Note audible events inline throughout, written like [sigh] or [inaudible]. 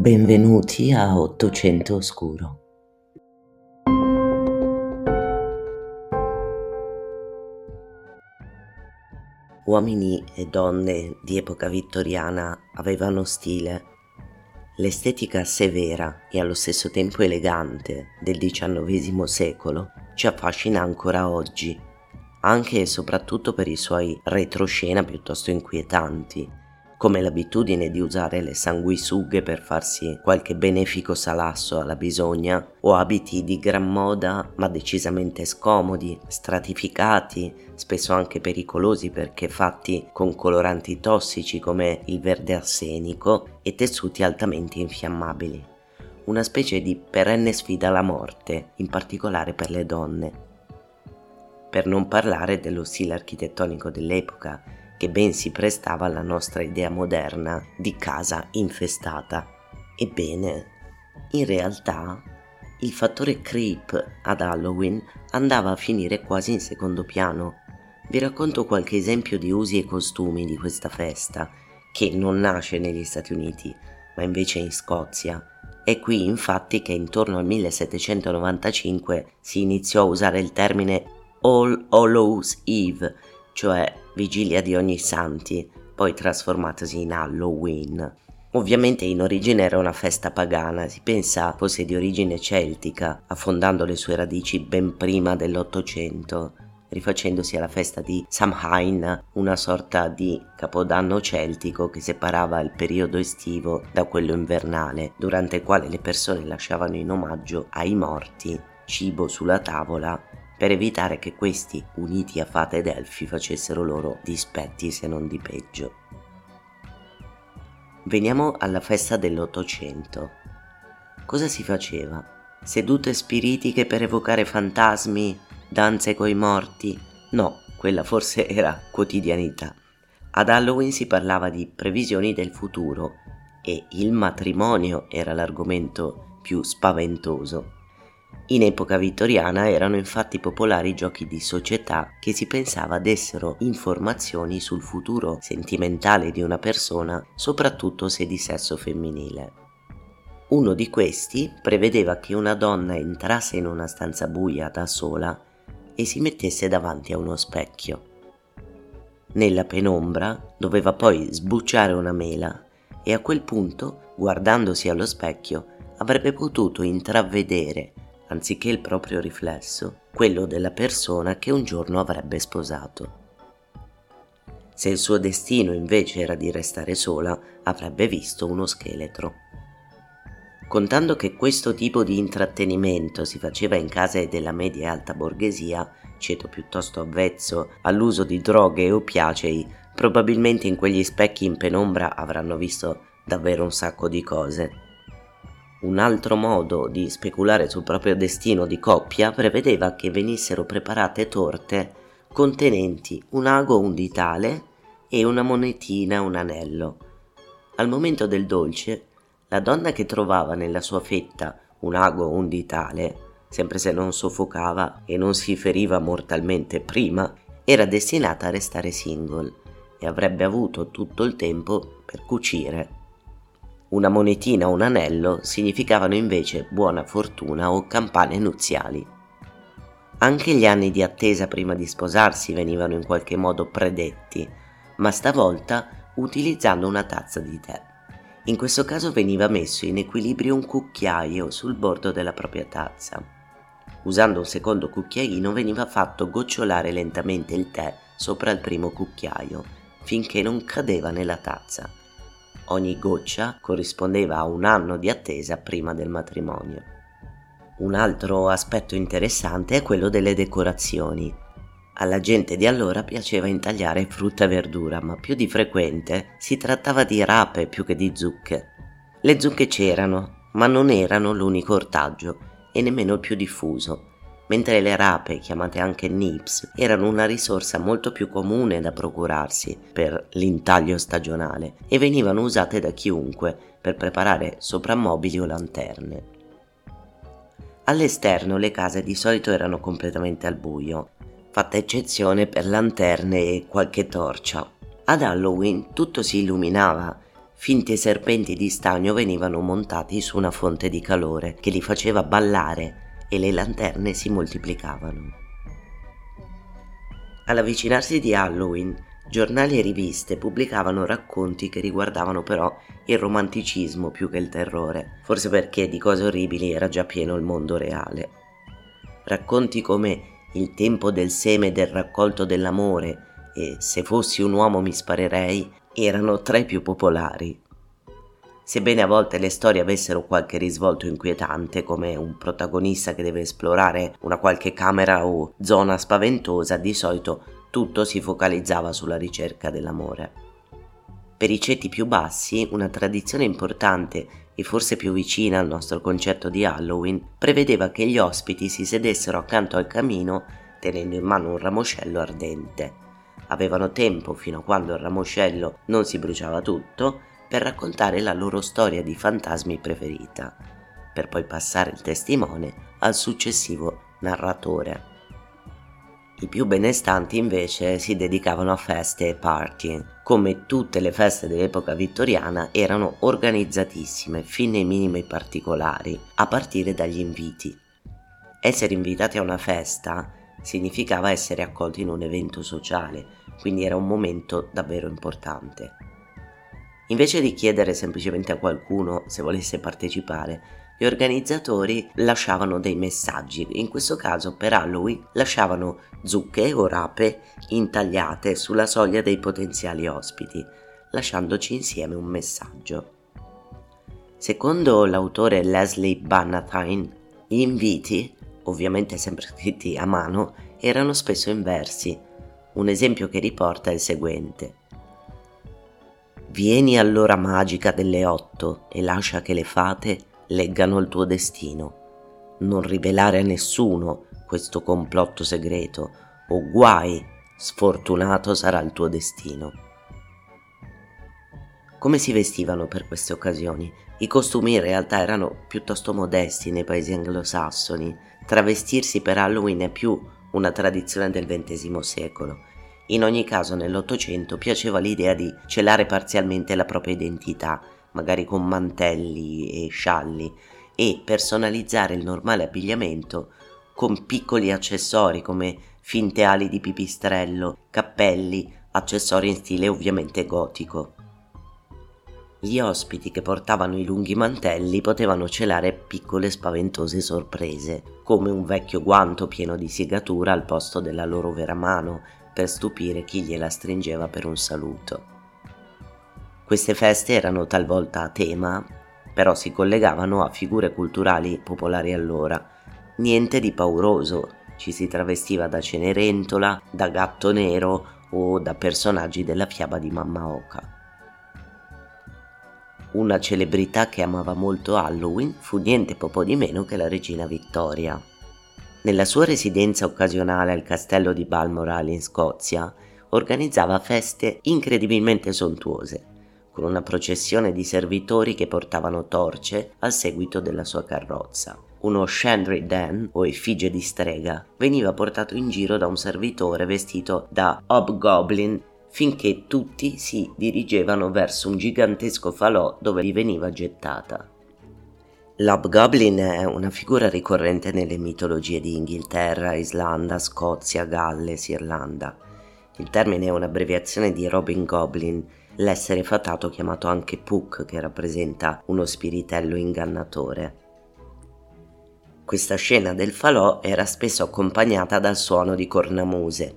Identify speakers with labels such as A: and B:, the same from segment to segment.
A: Benvenuti a Ottocento Oscuro. Uomini e donne di epoca vittoriana avevano stile. L'estetica severa e allo stesso tempo elegante del XIX secolo ci affascina ancora oggi, anche e soprattutto per i suoi retroscena piuttosto inquietanti come l'abitudine di usare le sanguisughe per farsi qualche benefico salasso alla bisogna, o abiti di gran moda ma decisamente scomodi, stratificati, spesso anche pericolosi perché fatti con coloranti tossici come il verde arsenico e tessuti altamente infiammabili. Una specie di perenne sfida alla morte, in particolare per le donne. Per non parlare dello stile architettonico dell'epoca, che ben si prestava alla nostra idea moderna di casa infestata. Ebbene, in realtà il fattore creep ad Halloween andava a finire quasi in secondo piano. Vi racconto qualche esempio di usi e costumi di questa festa, che non nasce negli Stati Uniti, ma invece in Scozia. È qui infatti che intorno al 1795 si iniziò a usare il termine All Hallows Eve, cioè vigilia di ogni santi, poi trasformatasi in Halloween. Ovviamente in origine era una festa pagana, si pensa fosse di origine celtica, affondando le sue radici ben prima dell'Ottocento, rifacendosi alla festa di Samhain, una sorta di capodanno celtico che separava il periodo estivo da quello invernale, durante il quale le persone lasciavano in omaggio ai morti cibo sulla tavola per evitare che questi, uniti a fate ed elfi, facessero loro dispetti se non di peggio. Veniamo alla festa dell'Ottocento. Cosa si faceva? Sedute spiritiche per evocare fantasmi, danze coi morti? No, quella forse [laughs] era quotidianità. Ad Halloween si parlava di previsioni del futuro e il matrimonio era l'argomento più spaventoso. In epoca vittoriana erano infatti popolari giochi di società che si pensava dessero informazioni sul futuro sentimentale di una persona, soprattutto se di sesso femminile. Uno di questi prevedeva che una donna entrasse in una stanza buia da sola e si mettesse davanti a uno specchio. Nella penombra doveva poi sbucciare una mela e a quel punto, guardandosi allo specchio, avrebbe potuto intravedere anziché il proprio riflesso, quello della persona che un giorno avrebbe sposato. Se il suo destino invece era di restare sola, avrebbe visto uno scheletro. Contando che questo tipo di intrattenimento si faceva in case della media e alta borghesia, ceto piuttosto avvezzo all'uso di droghe e oppiacei, probabilmente in quegli specchi in penombra avranno visto davvero un sacco di cose. Un altro modo di speculare sul proprio destino di coppia prevedeva che venissero preparate torte contenenti un ago unditale e una monetina, un anello. Al momento del dolce, la donna che trovava nella sua fetta un ago unditale, sempre se non soffocava e non si feriva mortalmente prima, era destinata a restare single e avrebbe avuto tutto il tempo per cucire una monetina o un anello significavano invece buona fortuna o campane nuziali. Anche gli anni di attesa prima di sposarsi venivano in qualche modo predetti, ma stavolta utilizzando una tazza di tè. In questo caso veniva messo in equilibrio un cucchiaio sul bordo della propria tazza. Usando un secondo cucchiaino veniva fatto gocciolare lentamente il tè sopra il primo cucchiaio, finché non cadeva nella tazza ogni goccia corrispondeva a un anno di attesa prima del matrimonio. Un altro aspetto interessante è quello delle decorazioni. Alla gente di allora piaceva intagliare frutta e verdura, ma più di frequente si trattava di rape più che di zucche. Le zucche c'erano, ma non erano l'unico ortaggio e nemmeno il più diffuso mentre le rape, chiamate anche nips, erano una risorsa molto più comune da procurarsi per l'intaglio stagionale e venivano usate da chiunque per preparare soprammobili o lanterne. All'esterno le case di solito erano completamente al buio, fatta eccezione per lanterne e qualche torcia. Ad Halloween tutto si illuminava, finte serpenti di stagno venivano montati su una fonte di calore che li faceva ballare e le lanterne si moltiplicavano. All'avvicinarsi di Halloween, giornali e riviste pubblicavano racconti che riguardavano però il romanticismo più che il terrore, forse perché di cose orribili era già pieno il mondo reale. Racconti come Il tempo del seme del raccolto dell'amore e Se fossi un uomo mi sparerei erano tra i più popolari. Sebbene a volte le storie avessero qualche risvolto inquietante, come un protagonista che deve esplorare una qualche camera o zona spaventosa, di solito tutto si focalizzava sulla ricerca dell'amore. Per i ceti più bassi, una tradizione importante e forse più vicina al nostro concetto di Halloween prevedeva che gli ospiti si sedessero accanto al camino tenendo in mano un ramoscello ardente avevano tempo fino a quando il ramoscello non si bruciava tutto per raccontare la loro storia di fantasmi preferita, per poi passare il testimone al successivo narratore. I più benestanti invece si dedicavano a feste e party. Come tutte le feste dell'epoca vittoriana erano organizzatissime fin nei minimi particolari, a partire dagli inviti. Essere invitati a una festa significava essere accolti in un evento sociale, quindi era un momento davvero importante. Invece di chiedere semplicemente a qualcuno se volesse partecipare, gli organizzatori lasciavano dei messaggi, in questo caso per Halloween lasciavano zucche o rape intagliate sulla soglia dei potenziali ospiti, lasciandoci insieme un messaggio. Secondo l'autore Leslie Bannatyne, gli inviti, ovviamente sempre scritti a mano, erano spesso in versi, un esempio che riporta è il seguente. Vieni all'ora magica delle otto e lascia che le fate leggano il tuo destino. Non rivelare a nessuno questo complotto segreto, o guai, sfortunato sarà il tuo destino. Come si vestivano per queste occasioni? I costumi in realtà erano piuttosto modesti nei paesi anglosassoni. Travestirsi per Halloween è più una tradizione del XX secolo. In ogni caso nell'Ottocento piaceva l'idea di celare parzialmente la propria identità, magari con mantelli e scialli, e personalizzare il normale abbigliamento con piccoli accessori come finte ali di pipistrello, cappelli, accessori in stile ovviamente gotico. Gli ospiti che portavano i lunghi mantelli potevano celare piccole spaventose sorprese, come un vecchio guanto pieno di segatura al posto della loro vera mano, per stupire chi gliela stringeva per un saluto. Queste feste erano talvolta a tema, però si collegavano a figure culturali popolari allora. Niente di pauroso, ci si travestiva da Cenerentola, da Gatto Nero o da personaggi della fiaba di Mamma Oca. Una celebrità che amava molto Halloween fu niente poco di meno che la regina Vittoria. Nella sua residenza occasionale al castello di Balmoral in Scozia, organizzava feste incredibilmente sontuose, con una processione di servitori che portavano torce al seguito della sua carrozza. Uno Shandry Dan, o effigie di strega, veniva portato in giro da un servitore vestito da Hobgoblin finché tutti si dirigevano verso un gigantesco falò dove gli veniva gettata. L'Hobgoblin è una figura ricorrente nelle mitologie di Inghilterra, Islanda, Scozia, Galles, Irlanda. Il termine è un'abbreviazione di Robin Goblin, l'essere fatato chiamato anche Puck, che rappresenta uno spiritello ingannatore. Questa scena del falò era spesso accompagnata dal suono di cornamuse,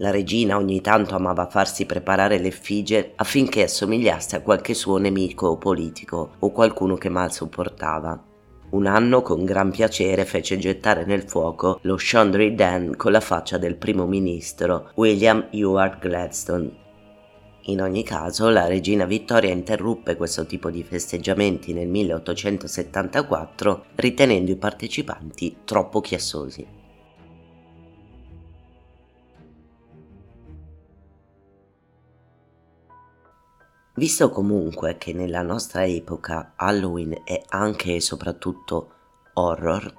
A: la regina ogni tanto amava farsi preparare l'effigie affinché assomigliasse a qualche suo nemico politico o qualcuno che mal sopportava. Un anno con gran piacere fece gettare nel fuoco lo Chandray Dan con la faccia del primo ministro William Ewart Gladstone. In ogni caso, la regina Vittoria interruppe questo tipo di festeggiamenti nel 1874 ritenendo i partecipanti troppo chiassosi. Visto comunque che nella nostra epoca Halloween è anche e soprattutto horror,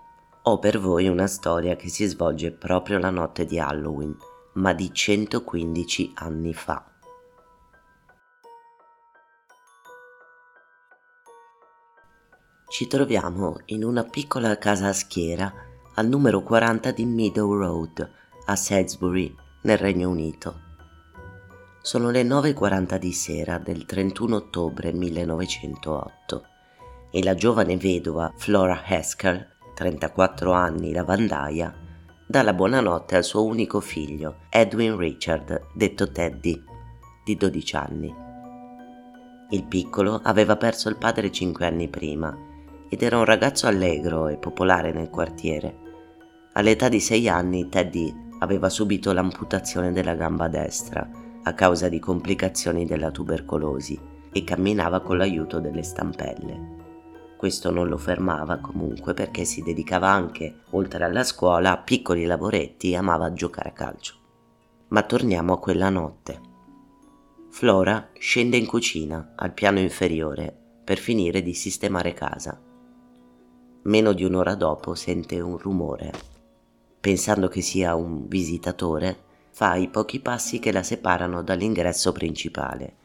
A: ho per voi una storia che si svolge proprio la notte di Halloween, ma di 115 anni fa. Ci troviamo in una piccola casa a schiera al numero 40 di Meadow Road a Salisbury, nel Regno Unito. Sono le 9.40 di sera del 31 ottobre 1908 e la giovane vedova Flora Haskell, 34 anni, lavandaia, dà la buonanotte al suo unico figlio, Edwin Richard, detto Teddy, di 12 anni. Il piccolo aveva perso il padre cinque anni prima ed era un ragazzo allegro e popolare nel quartiere. All'età di sei anni Teddy aveva subito l'amputazione della gamba destra a causa di complicazioni della tubercolosi e camminava con l'aiuto delle stampelle. Questo non lo fermava comunque perché si dedicava anche, oltre alla scuola, a piccoli lavoretti e amava giocare a calcio. Ma torniamo a quella notte. Flora scende in cucina, al piano inferiore, per finire di sistemare casa. Meno di un'ora dopo sente un rumore. Pensando che sia un visitatore, fa i pochi passi che la separano dall'ingresso principale,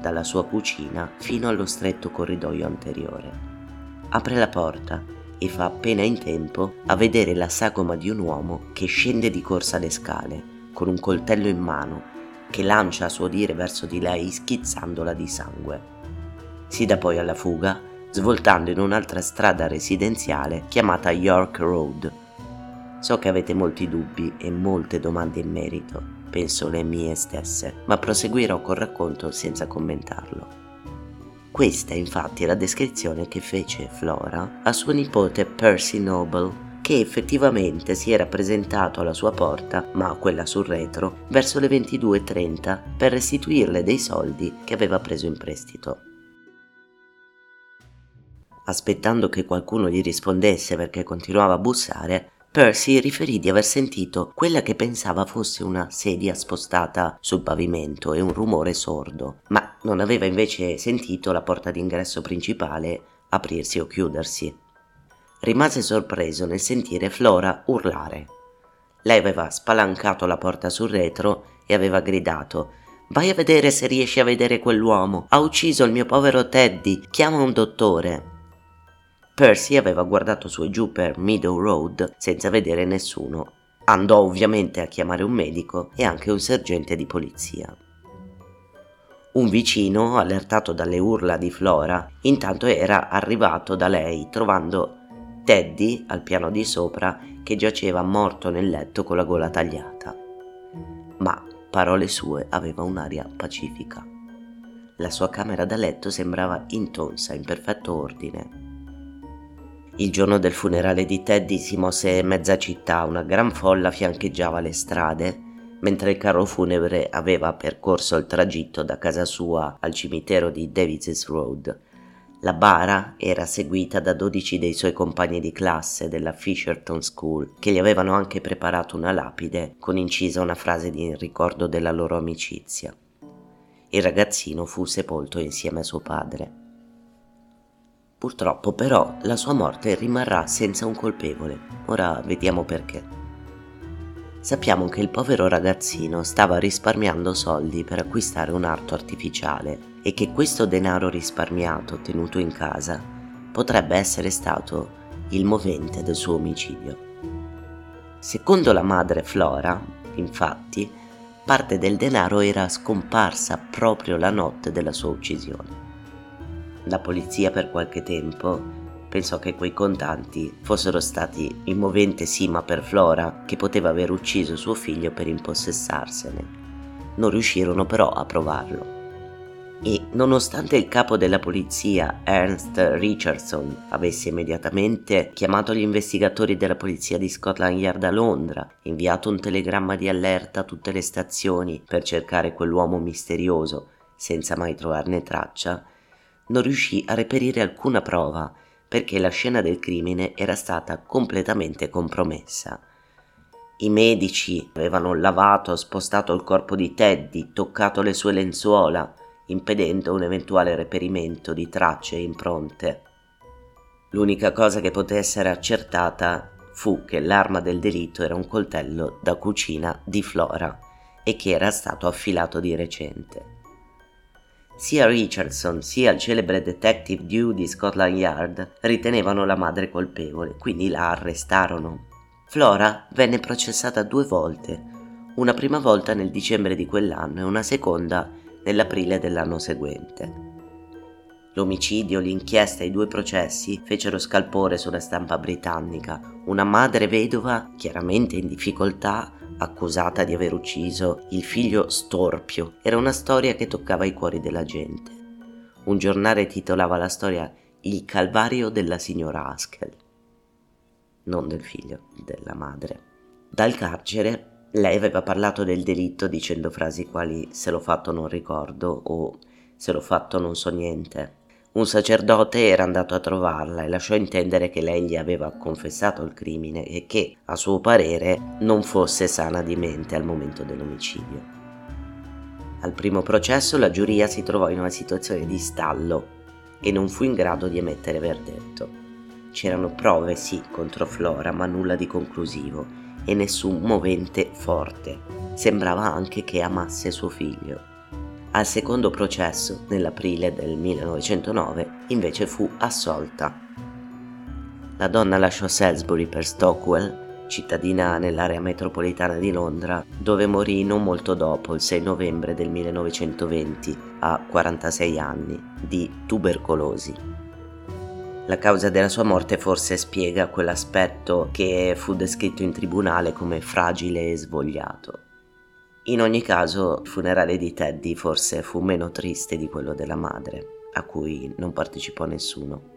A: dalla sua cucina fino allo stretto corridoio anteriore. Apre la porta e fa appena in tempo a vedere la sagoma di un uomo che scende di corsa le scale, con un coltello in mano, che lancia a suo dire verso di lei schizzandola di sangue. Si dà poi alla fuga svoltando in un'altra strada residenziale chiamata York Road. So che avete molti dubbi e molte domande in merito, penso le mie stesse, ma proseguirò col racconto senza commentarlo. Questa infatti è la descrizione che fece Flora a suo nipote Percy Noble, che effettivamente si era presentato alla sua porta, ma quella sul retro, verso le 22.30 per restituirle dei soldi che aveva preso in prestito aspettando che qualcuno gli rispondesse perché continuava a bussare, Percy riferì di aver sentito quella che pensava fosse una sedia spostata sul pavimento e un rumore sordo, ma non aveva invece sentito la porta d'ingresso principale aprirsi o chiudersi. Rimase sorpreso nel sentire Flora urlare. Lei aveva spalancato la porta sul retro e aveva gridato Vai a vedere se riesci a vedere quell'uomo. Ha ucciso il mio povero Teddy. Chiama un dottore. Percy aveva guardato su e giù per Meadow Road senza vedere nessuno. Andò ovviamente a chiamare un medico e anche un sergente di polizia. Un vicino, allertato dalle urla di Flora, intanto era arrivato da lei trovando Teddy al piano di sopra che giaceva morto nel letto con la gola tagliata. Ma, parole sue, aveva un'aria pacifica. La sua camera da letto sembrava intonsa, in perfetto ordine. Il giorno del funerale di Teddy si mosse mezza città, una gran folla fiancheggiava le strade, mentre il carro funebre aveva percorso il tragitto da casa sua al cimitero di Davids's Road. La bara era seguita da dodici dei suoi compagni di classe della Fisherton School, che gli avevano anche preparato una lapide con incisa una frase di ricordo della loro amicizia. Il ragazzino fu sepolto insieme a suo padre. Purtroppo però la sua morte rimarrà senza un colpevole. Ora vediamo perché. Sappiamo che il povero ragazzino stava risparmiando soldi per acquistare un arto artificiale e che questo denaro risparmiato tenuto in casa potrebbe essere stato il movente del suo omicidio. Secondo la madre Flora, infatti, parte del denaro era scomparsa proprio la notte della sua uccisione. La polizia per qualche tempo pensò che quei contanti fossero stati il movente sì ma per Flora che poteva aver ucciso suo figlio per impossessarsene. Non riuscirono però a provarlo. E nonostante il capo della polizia, Ernst Richardson, avesse immediatamente chiamato gli investigatori della polizia di Scotland Yard a Londra, inviato un telegramma di allerta a tutte le stazioni per cercare quell'uomo misterioso, senza mai trovarne traccia, non riuscì a reperire alcuna prova perché la scena del crimine era stata completamente compromessa. I medici avevano lavato, spostato il corpo di Teddy, toccato le sue lenzuola, impedendo un eventuale reperimento di tracce e impronte. L'unica cosa che poté essere accertata fu che l'arma del delitto era un coltello da cucina di Flora e che era stato affilato di recente. Sia Richardson sia il celebre detective Dew di Scotland Yard ritenevano la madre colpevole, quindi la arrestarono. Flora venne processata due volte, una prima volta nel dicembre di quell'anno e una seconda nell'aprile dell'anno seguente. L'omicidio, l'inchiesta e i due processi fecero scalpore sulla stampa britannica. Una madre vedova, chiaramente in difficoltà, accusata di aver ucciso il figlio storpio. Era una storia che toccava i cuori della gente. Un giornale titolava la storia Il calvario della signora Haskell. Non del figlio, della madre. Dal carcere lei aveva parlato del delitto dicendo frasi quali se l'ho fatto non ricordo o se l'ho fatto non so niente. Un sacerdote era andato a trovarla e lasciò intendere che lei gli aveva confessato il crimine e che, a suo parere, non fosse sana di mente al momento dell'omicidio. Al primo processo la giuria si trovò in una situazione di stallo e non fu in grado di emettere verdetto. C'erano prove sì contro Flora, ma nulla di conclusivo e nessun movente forte. Sembrava anche che amasse suo figlio. Al secondo processo, nell'aprile del 1909, invece fu assolta. La donna lasciò Salisbury per Stockwell, cittadina nell'area metropolitana di Londra, dove morì non molto dopo, il 6 novembre del 1920, a 46 anni, di tubercolosi. La causa della sua morte forse spiega quell'aspetto che fu descritto in tribunale come fragile e svogliato. In ogni caso, il funerale di Teddy forse fu meno triste di quello della madre, a cui non partecipò nessuno.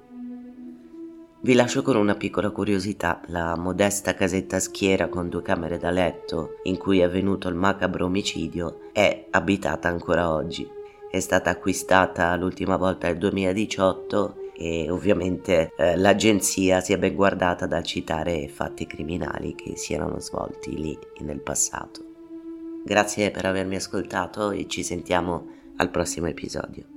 A: Vi lascio con una piccola curiosità, la modesta casetta schiera con due camere da letto in cui è avvenuto il macabro omicidio è abitata ancora oggi. È stata acquistata l'ultima volta nel 2018 e ovviamente eh, l'agenzia si è ben guardata dal citare fatti criminali che si erano svolti lì nel passato. Grazie per avermi ascoltato e ci sentiamo al prossimo episodio.